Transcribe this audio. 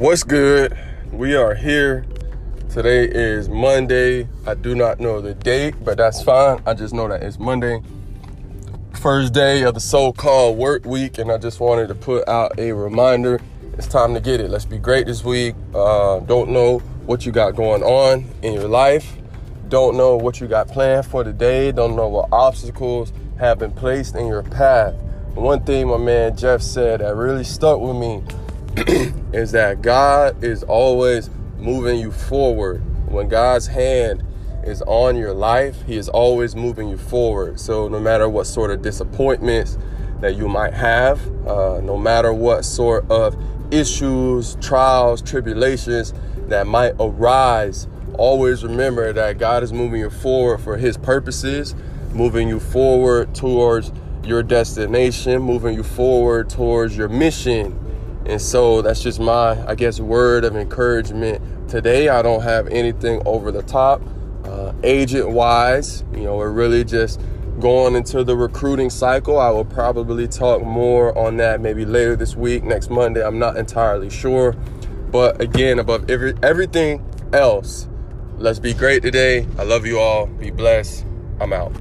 What's good? We are here. Today is Monday. I do not know the date, but that's fine. I just know that it's Monday, first day of the so called work week, and I just wanted to put out a reminder. It's time to get it. Let's be great this week. Uh, don't know what you got going on in your life, don't know what you got planned for the day, don't know what obstacles have been placed in your path. One thing my man Jeff said that really stuck with me is that God is always moving you forward. When God's hand is on your life, He is always moving you forward. So, no matter what sort of disappointments that you might have, uh, no matter what sort of issues, trials, tribulations that might arise, always remember that God is moving you forward for His purposes, moving you forward towards your destination, moving you forward towards your mission. And so that's just my, I guess, word of encouragement today. I don't have anything over the top. Uh, agent wise, you know, we're really just going into the recruiting cycle. I will probably talk more on that maybe later this week, next Monday. I'm not entirely sure. But again, above every, everything else, let's be great today. I love you all. Be blessed. I'm out.